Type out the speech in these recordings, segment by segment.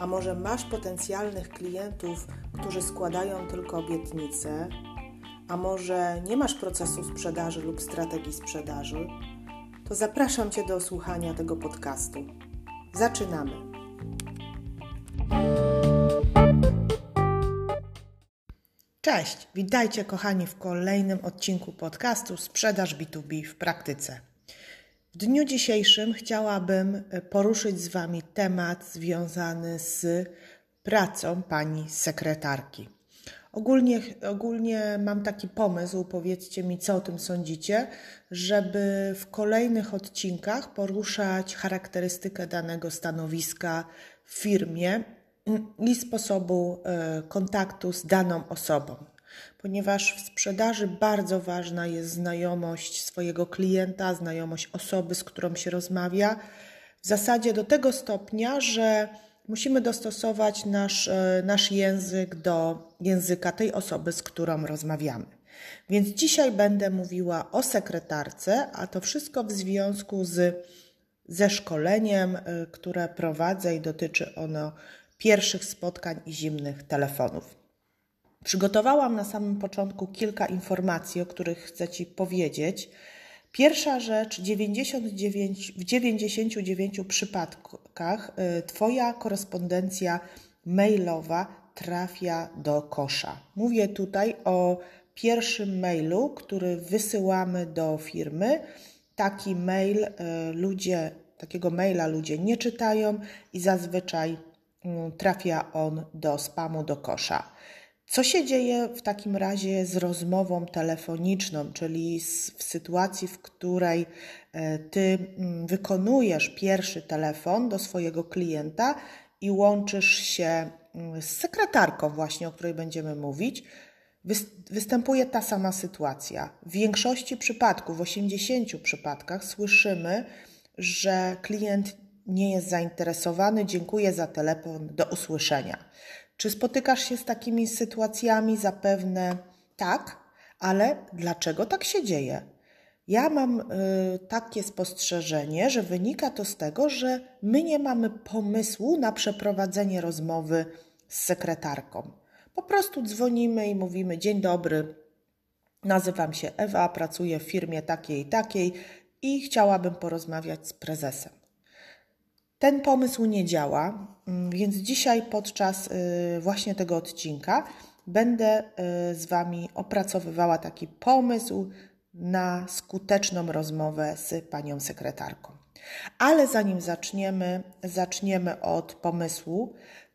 a może masz potencjalnych klientów, którzy składają tylko obietnice, a może nie masz procesu sprzedaży lub strategii sprzedaży, to zapraszam Cię do słuchania tego podcastu. Zaczynamy. Cześć, witajcie kochani w kolejnym odcinku podcastu Sprzedaż B2B w praktyce. W dniu dzisiejszym chciałabym poruszyć z Wami temat związany z pracą pani sekretarki. Ogólnie, ogólnie mam taki pomysł, powiedzcie mi, co o tym sądzicie, żeby w kolejnych odcinkach poruszać charakterystykę danego stanowiska w firmie i sposobu e, kontaktu z daną osobą ponieważ w sprzedaży bardzo ważna jest znajomość swojego klienta, znajomość osoby, z którą się rozmawia. W zasadzie do tego stopnia, że musimy dostosować nasz, e, nasz język do języka tej osoby, z którą rozmawiamy. Więc dzisiaj będę mówiła o sekretarce, a to wszystko w związku z, ze szkoleniem, e, które prowadzę i dotyczy ono pierwszych spotkań i zimnych telefonów. Przygotowałam na samym początku kilka informacji, o których chcę Ci powiedzieć. Pierwsza rzecz, 99, w 99 przypadkach y, Twoja korespondencja mailowa trafia do kosza. Mówię tutaj o pierwszym mailu, który wysyłamy do firmy. Taki mail y, ludzie, takiego maila ludzie nie czytają i zazwyczaj mm, trafia on do spamu, do kosza. Co się dzieje w takim razie z rozmową telefoniczną, czyli w sytuacji, w której e, ty mm, wykonujesz pierwszy telefon do swojego klienta i łączysz się mm, z sekretarką, właśnie o której będziemy mówić? Występuje ta sama sytuacja. W większości przypadków, w 80 przypadkach, słyszymy, że klient nie jest zainteresowany, dziękuję za telefon, do usłyszenia. Czy spotykasz się z takimi sytuacjami? Zapewne tak, ale dlaczego tak się dzieje? Ja mam y, takie spostrzeżenie, że wynika to z tego, że my nie mamy pomysłu na przeprowadzenie rozmowy z sekretarką. Po prostu dzwonimy i mówimy: Dzień dobry, nazywam się Ewa, pracuję w firmie takiej i takiej i chciałabym porozmawiać z prezesem. Ten pomysł nie działa, mm, więc dzisiaj podczas y, właśnie tego odcinka będę y, z Wami opracowywała taki pomysł na skuteczną rozmowę z panią sekretarką. Ale zanim zaczniemy, zaczniemy od pomysłu,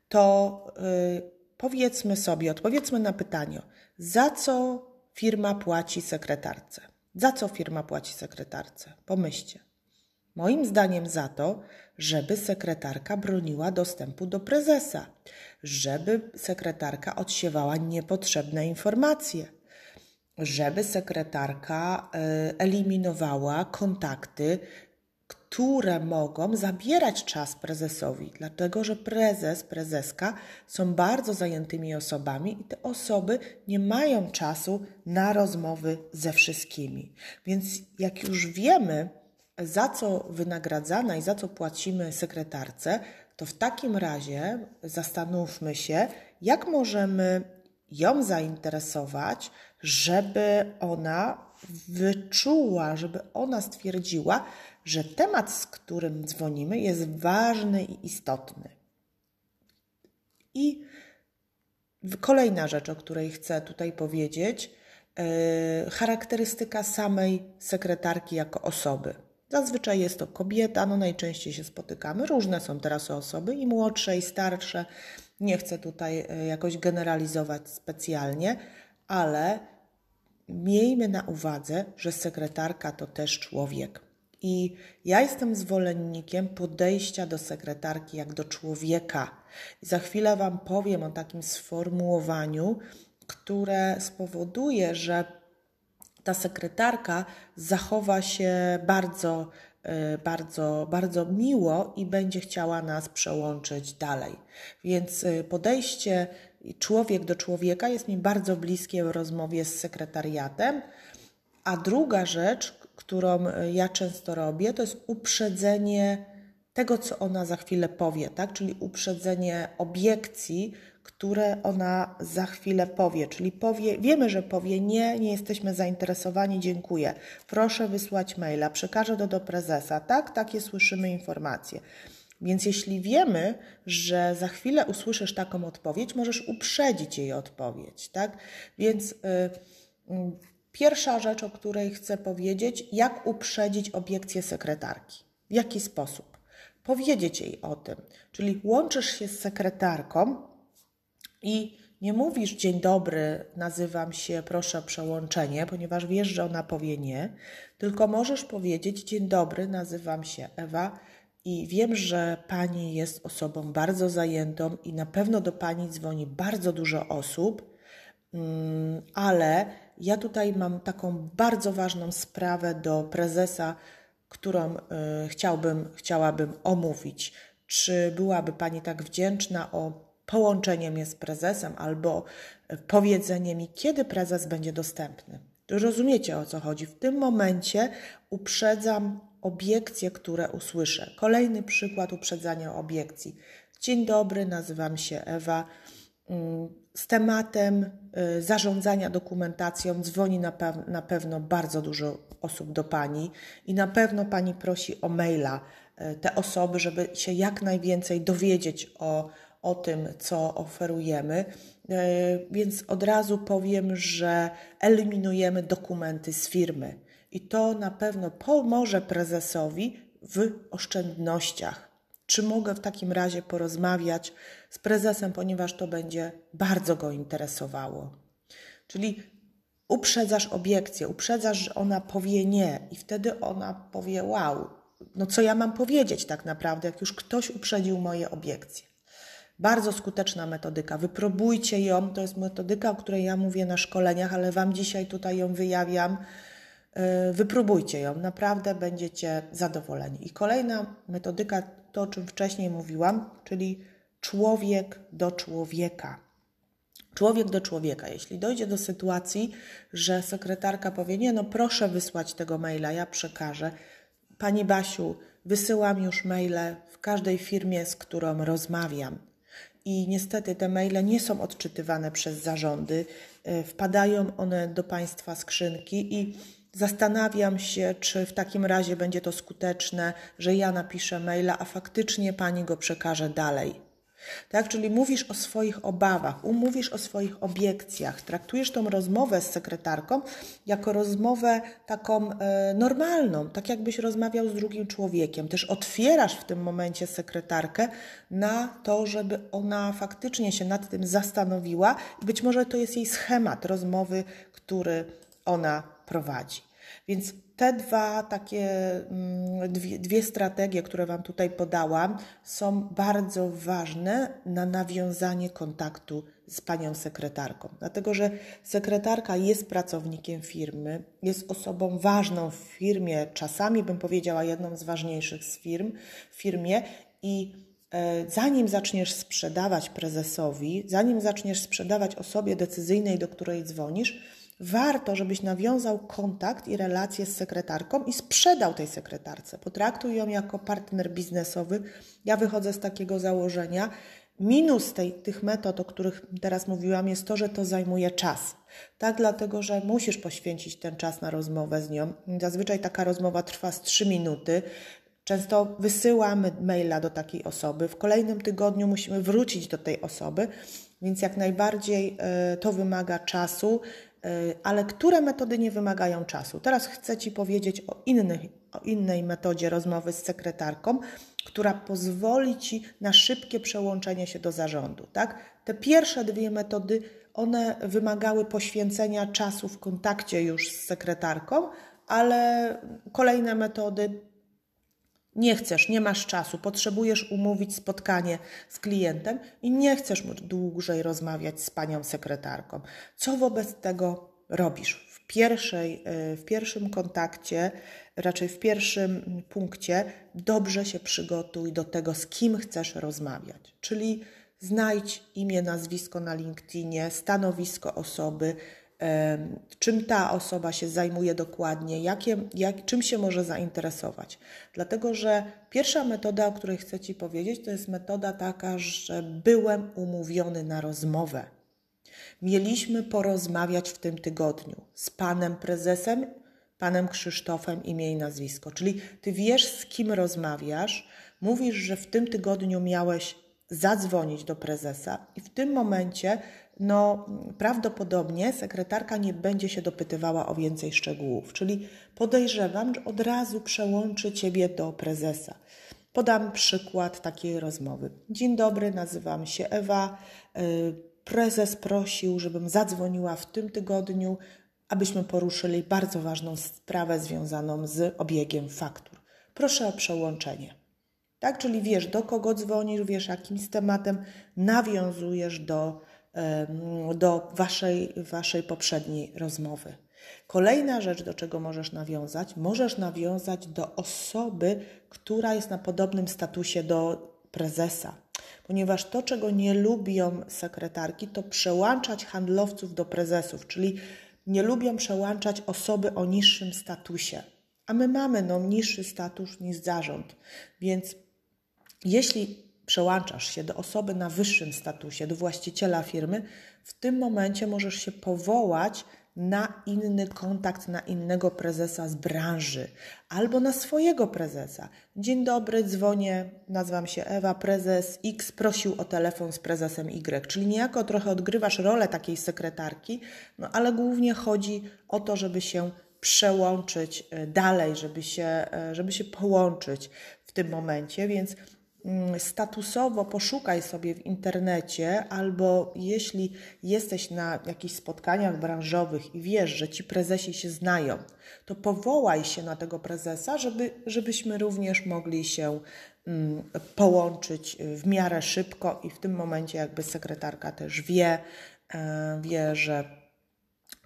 to yy, powiedzmy sobie, odpowiedzmy na pytanie, za co firma płaci sekretarce? Za co firma płaci sekretarce? Pomyślcie. Moim zdaniem za to, żeby sekretarka broniła dostępu do prezesa, żeby sekretarka odsiewała niepotrzebne informacje, żeby sekretarka e, eliminowała kontakty, które mogą zabierać czas prezesowi, dlatego że prezes, prezeska są bardzo zajętymi osobami i te osoby nie mają czasu na rozmowy ze wszystkimi. Więc jak już wiemy, za co wynagradzana i za co płacimy sekretarce, to w takim razie zastanówmy się, jak możemy ją zainteresować, żeby ona wyczuła, żeby ona stwierdziła, że temat, z którym dzwonimy, jest ważny i istotny. I kolejna rzecz, o której chcę tutaj powiedzieć, yy, charakterystyka samej sekretarki jako osoby. Zazwyczaj jest to kobieta, no najczęściej się spotykamy. Różne są teraz osoby, i młodsze, i starsze. Nie chcę tutaj e, jakoś generalizować specjalnie, ale miejmy na uwadze, że sekretarka to też człowiek. I ja jestem zwolennikiem podejścia do sekretarki jak do człowieka. I za chwilę Wam powiem o takim sformułowaniu, które spowoduje, że ta sekretarka zachowa się bardzo, y, bardzo, bardzo miło i będzie chciała nas przełączyć dalej. Więc y, podejście człowiek do człowieka jest mi bardzo bliskie w rozmowie z sekretariatem. A druga rzecz, którą y, ja często robię, to jest uprzedzenie tego, co ona za chwilę powie, tak? Czyli uprzedzenie obiekcji, które ona za chwilę powie. Czyli powie, wiemy, że powie nie, nie jesteśmy zainteresowani, dziękuję. Proszę wysłać maila, przekażę to do prezesa. Tak, takie słyszymy informacje. Więc jeśli wiemy, że za chwilę usłyszysz taką odpowiedź, możesz uprzedzić jej odpowiedź, tak? Więc y, y, pierwsza rzecz, o której chcę powiedzieć, jak uprzedzić obiekcję sekretarki. W jaki sposób? Powiedzieć jej o tym. Czyli łączysz się z sekretarką i nie mówisz dzień dobry, nazywam się, proszę przełączenie, ponieważ wiesz, że ona powie nie, tylko możesz powiedzieć dzień dobry, nazywam się Ewa i wiem, że Pani jest osobą bardzo zajętą i na pewno do Pani dzwoni bardzo dużo osób, mm, ale ja tutaj mam taką bardzo ważną sprawę do prezesa, którą y, chciałbym, chciałabym omówić. Czy byłaby Pani tak wdzięczna o połączenie mnie z prezesem albo powiedzenie mi, kiedy prezes będzie dostępny? Rozumiecie o co chodzi? W tym momencie uprzedzam obiekcje, które usłyszę. Kolejny przykład uprzedzania obiekcji. Dzień dobry, nazywam się Ewa. Mm, z tematem y, zarządzania dokumentacją dzwoni na, pe na pewno bardzo dużo osób do Pani i na pewno Pani prosi o maila y, te osoby, żeby się jak najwięcej dowiedzieć o, o tym, co oferujemy. Y, więc od razu powiem, że eliminujemy dokumenty z firmy i to na pewno pomoże prezesowi w oszczędnościach. Czy mogę w takim razie porozmawiać z prezesem, ponieważ to będzie bardzo go interesowało? Czyli uprzedzasz obiekcję, uprzedzasz, że ona powie nie, i wtedy ona powie: Wow, no co ja mam powiedzieć tak naprawdę, jak już ktoś uprzedził moje obiekcje. Bardzo skuteczna metodyka. Wypróbujcie ją. To jest metodyka, o której ja mówię na szkoleniach, ale Wam dzisiaj tutaj ją wyjawiam E, wypróbujcie ją, naprawdę będziecie zadowoleni. I kolejna metodyka, to o czym wcześniej mówiłam, czyli człowiek do człowieka. Człowiek do człowieka. Jeśli dojdzie do sytuacji, że sekretarka powie: Nie, no proszę wysłać tego maila, ja przekażę. Pani Basiu, wysyłam już maile w każdej firmie, z którą rozmawiam. I niestety te maile nie są odczytywane przez zarządy, e, wpadają one do Państwa skrzynki i Zastanawiam się, czy w takim razie będzie to skuteczne, że ja napiszę maila, a faktycznie pani go przekaże dalej. Tak, czyli mówisz o swoich obawach, umówisz o swoich obiekcjach, traktujesz tą rozmowę z sekretarką jako rozmowę taką e, normalną, tak jakbyś rozmawiał z drugim człowiekiem. Też otwierasz w tym momencie sekretarkę na to, żeby ona faktycznie się nad tym zastanowiła i być może to jest jej schemat rozmowy, który ona prowadzi. Więc te dwa takie, mm, dwie, dwie strategie, które Wam tutaj podałam, są bardzo ważne na nawiązanie kontaktu z panią sekretarką. Dlatego, że sekretarka jest pracownikiem firmy, jest osobą ważną w firmie, czasami bym powiedziała jedną z ważniejszych z firm, w firmie i e, zanim zaczniesz sprzedawać prezesowi, zanim zaczniesz sprzedawać osobie decyzyjnej, do której dzwonisz, warto, żebyś nawiązał kontakt i relację z sekretarką i sprzedał tej sekretarce. Potraktuj ją jako partner biznesowy. Ja wychodzę z takiego założenia. Minus tej, tych metod, o których teraz mówiłam, jest to, że to zajmuje czas. Tak, dlatego, że musisz poświęcić ten czas na rozmowę z nią. Zazwyczaj taka rozmowa trwa z 3 minuty. Często wysyłamy maila do takiej osoby. W kolejnym tygodniu musimy wrócić do tej osoby, więc jak najbardziej e, to wymaga czasu ale które metody nie wymagają czasu? Teraz chcę Ci powiedzieć o, o innej metodzie rozmowy z sekretarką, która pozwoli Ci na szybkie przełączenie się do zarządu. Tak? Te pierwsze dwie metody, one wymagały poświęcenia czasu w kontakcie już z sekretarką, ale kolejne metody nie chcesz, nie masz czasu, potrzebujesz umówić spotkanie z klientem i nie chcesz dłużej rozmawiać z panią sekretarką. Co wobec tego robisz? W, pierwszej, w pierwszym kontakcie, raczej w pierwszym punkcie, dobrze się przygotuj do tego, z kim chcesz rozmawiać. Czyli znajdź imię, nazwisko na LinkedInie, stanowisko osoby, czym ta osoba się zajmuje dokładnie, jakie, jak, czym się może zainteresować. Dlatego, że pierwsza metoda, o której chcę Ci powiedzieć, to jest metoda taka, że byłem umówiony na rozmowę. Mieliśmy porozmawiać w tym tygodniu z panem prezesem, panem Krzysztofem, imię i nazwisko. Czyli ty wiesz, z kim rozmawiasz, mówisz, że w tym tygodniu miałeś zadzwonić do prezesa i w tym momencie no prawdopodobnie sekretarka nie będzie się dopytywała o więcej szczegółów, czyli podejrzewam, że od razu przełączy Ciebie do prezesa. Podam przykład takiej rozmowy. Dzień dobry, nazywam się Ewa. Y, prezes prosił, żebym zadzwoniła w tym tygodniu, abyśmy poruszyli bardzo ważną sprawę związaną z obiegiem faktur. Proszę o przełączenie. Tak, czyli wiesz, do kogo dzwonisz, wiesz, jakim tematem nawiązujesz do do waszej, waszej poprzedniej rozmowy. Kolejna rzecz, do czego możesz nawiązać, możesz nawiązać do osoby, która jest na podobnym statusie do prezesa. Ponieważ to, czego nie lubią sekretarki, to przełączać handlowców do prezesów, czyli nie lubią przełączać osoby o niższym statusie. A my mamy no, niższy status niż zarząd. Więc jeśli przełączasz się do osoby na wyższym statusie, do właściciela firmy, w tym momencie możesz się powołać na inny kontakt, na innego prezesa z branży albo na swojego prezesa. Dzień dobry, dzwonię, nazywam się Ewa, prezes X prosił o telefon z prezesem Y, czyli niejako trochę odgrywasz rolę takiej sekretarki, no ale głównie chodzi o to, żeby się przełączyć e, dalej, żeby się, e, żeby się połączyć w tym momencie, więc statusowo poszukaj sobie w internecie, albo jeśli jesteś na jakichś spotkaniach branżowych i wiesz, że ci prezesi się znają, to powołaj się na tego prezesa, żeby, żebyśmy również mogli się mm, połączyć w miarę szybko i w tym momencie jakby sekretarka też wie, e, wie, że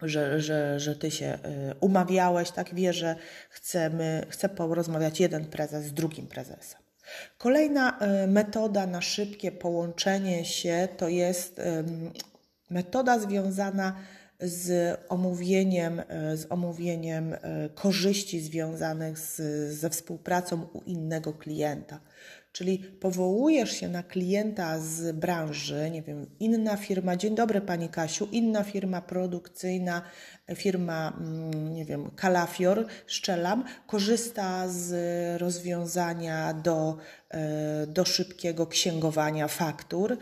że, że, że ty się e, umawiałeś, tak wie, że chcemy, chce porozmawiać jeden prezes z drugim prezesem. Kolejna e, metoda na szybkie połączenie się to jest metoda związana z omówieniem, e, z omówieniem e, korzyści związanych z, ze współpracą u innego klienta. Czyli powołujesz się na klienta z branży, nie wiem, inna firma, dzień dobry Pani Kasiu, inna firma produkcyjna, firma, mm, nie wiem, Kalafior, szczelam, korzysta z rozwiązania do E, do szybkiego księgowania faktur. E,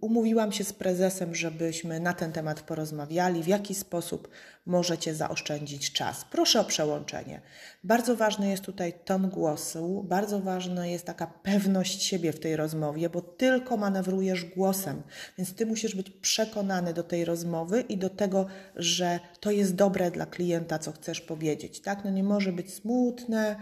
umówiłam się z prezesem, żebyśmy na ten temat porozmawiali, w jaki sposób możecie zaoszczędzić czas. Proszę o przełączenie. Bardzo ważny jest tutaj ton głosu, bardzo ważna jest taka pewność siebie w tej rozmowie, bo tylko manewrujesz głosem, więc ty musisz być przekonany do tej rozmowy i do tego, że to jest dobre dla klienta, co chcesz powiedzieć. Tak? No nie może być smutne,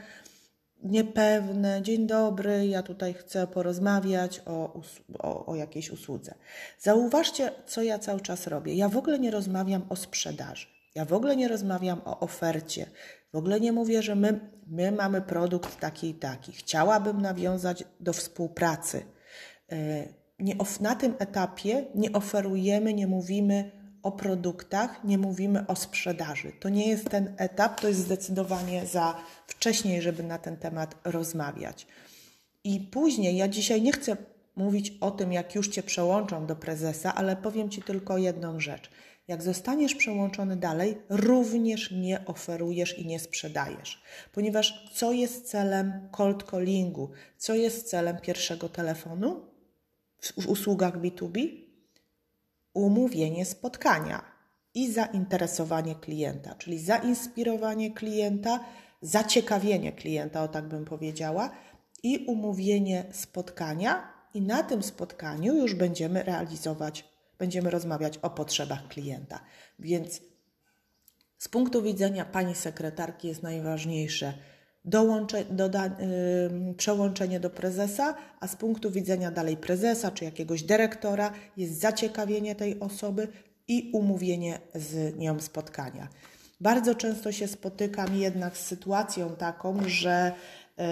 niepewne, dzień dobry, ja tutaj chcę porozmawiać o, o, o jakiejś usłudze. Zauważcie, co ja cały czas robię. Ja w ogóle nie rozmawiam o sprzedaży. Ja w ogóle nie rozmawiam o ofercie. W ogóle nie mówię, że my, my mamy produkt taki i taki. Chciałabym nawiązać do współpracy. E, nie, na tym etapie nie oferujemy, nie mówimy o produktach, nie mówimy o sprzedaży. To nie jest ten etap, to jest zdecydowanie za wcześniej, żeby na ten temat rozmawiać. I później, ja dzisiaj nie chcę mówić o tym, jak już Cię przełączą do prezesa, ale powiem Ci tylko jedną rzecz. Jak zostaniesz przełączony dalej, również nie oferujesz i nie sprzedajesz. Ponieważ co jest celem cold callingu? Co jest celem pierwszego telefonu w usługach B2B? umówienie spotkania i zainteresowanie klienta, czyli zainspirowanie klienta, zaciekawienie klienta, o tak bym powiedziała, i umówienie spotkania, i na tym spotkaniu już będziemy realizować, będziemy rozmawiać o potrzebach klienta. Więc z punktu widzenia pani sekretarki jest najważniejsze dołącze, doda, yy, przełączenie do prezesa, a z punktu widzenia dalej prezesa czy jakiegoś dyrektora jest zaciekawienie tej osoby i umówienie z nią spotkania. Bardzo często się spotykam jednak z sytuacją taką, że yy,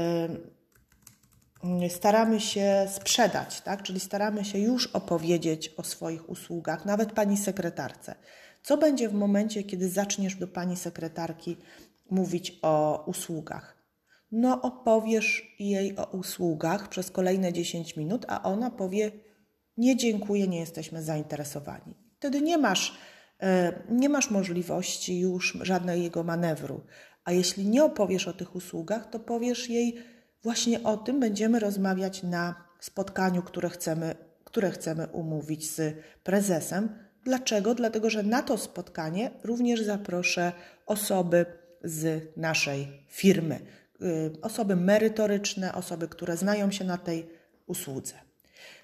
staramy się sprzedać, tak? czyli staramy się już opowiedzieć o swoich usługach, nawet pani sekretarce. Co będzie w momencie, kiedy zaczniesz do pani sekretarki mówić o usługach? No, opowiesz jej o usługach przez kolejne 10 minut, a ona powie: Nie dziękuję, nie jesteśmy zainteresowani. Wtedy nie masz, e, nie masz możliwości już żadnego manewru. A jeśli nie opowiesz o tych usługach, to powiesz jej właśnie o tym, będziemy rozmawiać na spotkaniu, które chcemy, które chcemy umówić z prezesem. Dlaczego? Dlatego, że na to spotkanie również zaproszę osoby z naszej firmy, y, osoby merytoryczne, osoby, które znają się na tej usłudze.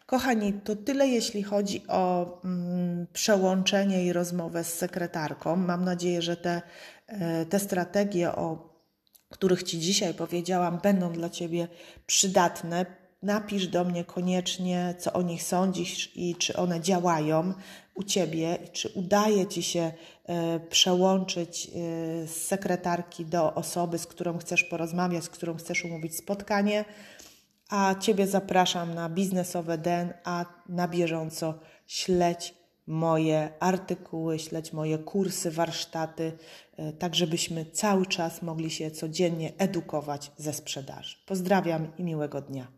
Kochani, to tyle jeśli chodzi o mm, przełączenie i rozmowę z sekretarką. Mam nadzieję, że te, e, te strategie, o których Ci dzisiaj powiedziałam, będą dla Ciebie przydatne. Napisz do mnie koniecznie, co o nich sądzisz i czy one działają u Ciebie, czy udaje Ci się e, przełączyć e, z sekretarki do osoby, z którą chcesz porozmawiać, z którą chcesz umówić spotkanie. A Ciebie zapraszam na biznesowe den, a na bieżąco śledź moje artykuły, śledź moje kursy, warsztaty, e, tak żebyśmy cały czas mogli się codziennie edukować ze sprzedaży. Pozdrawiam i miłego dnia.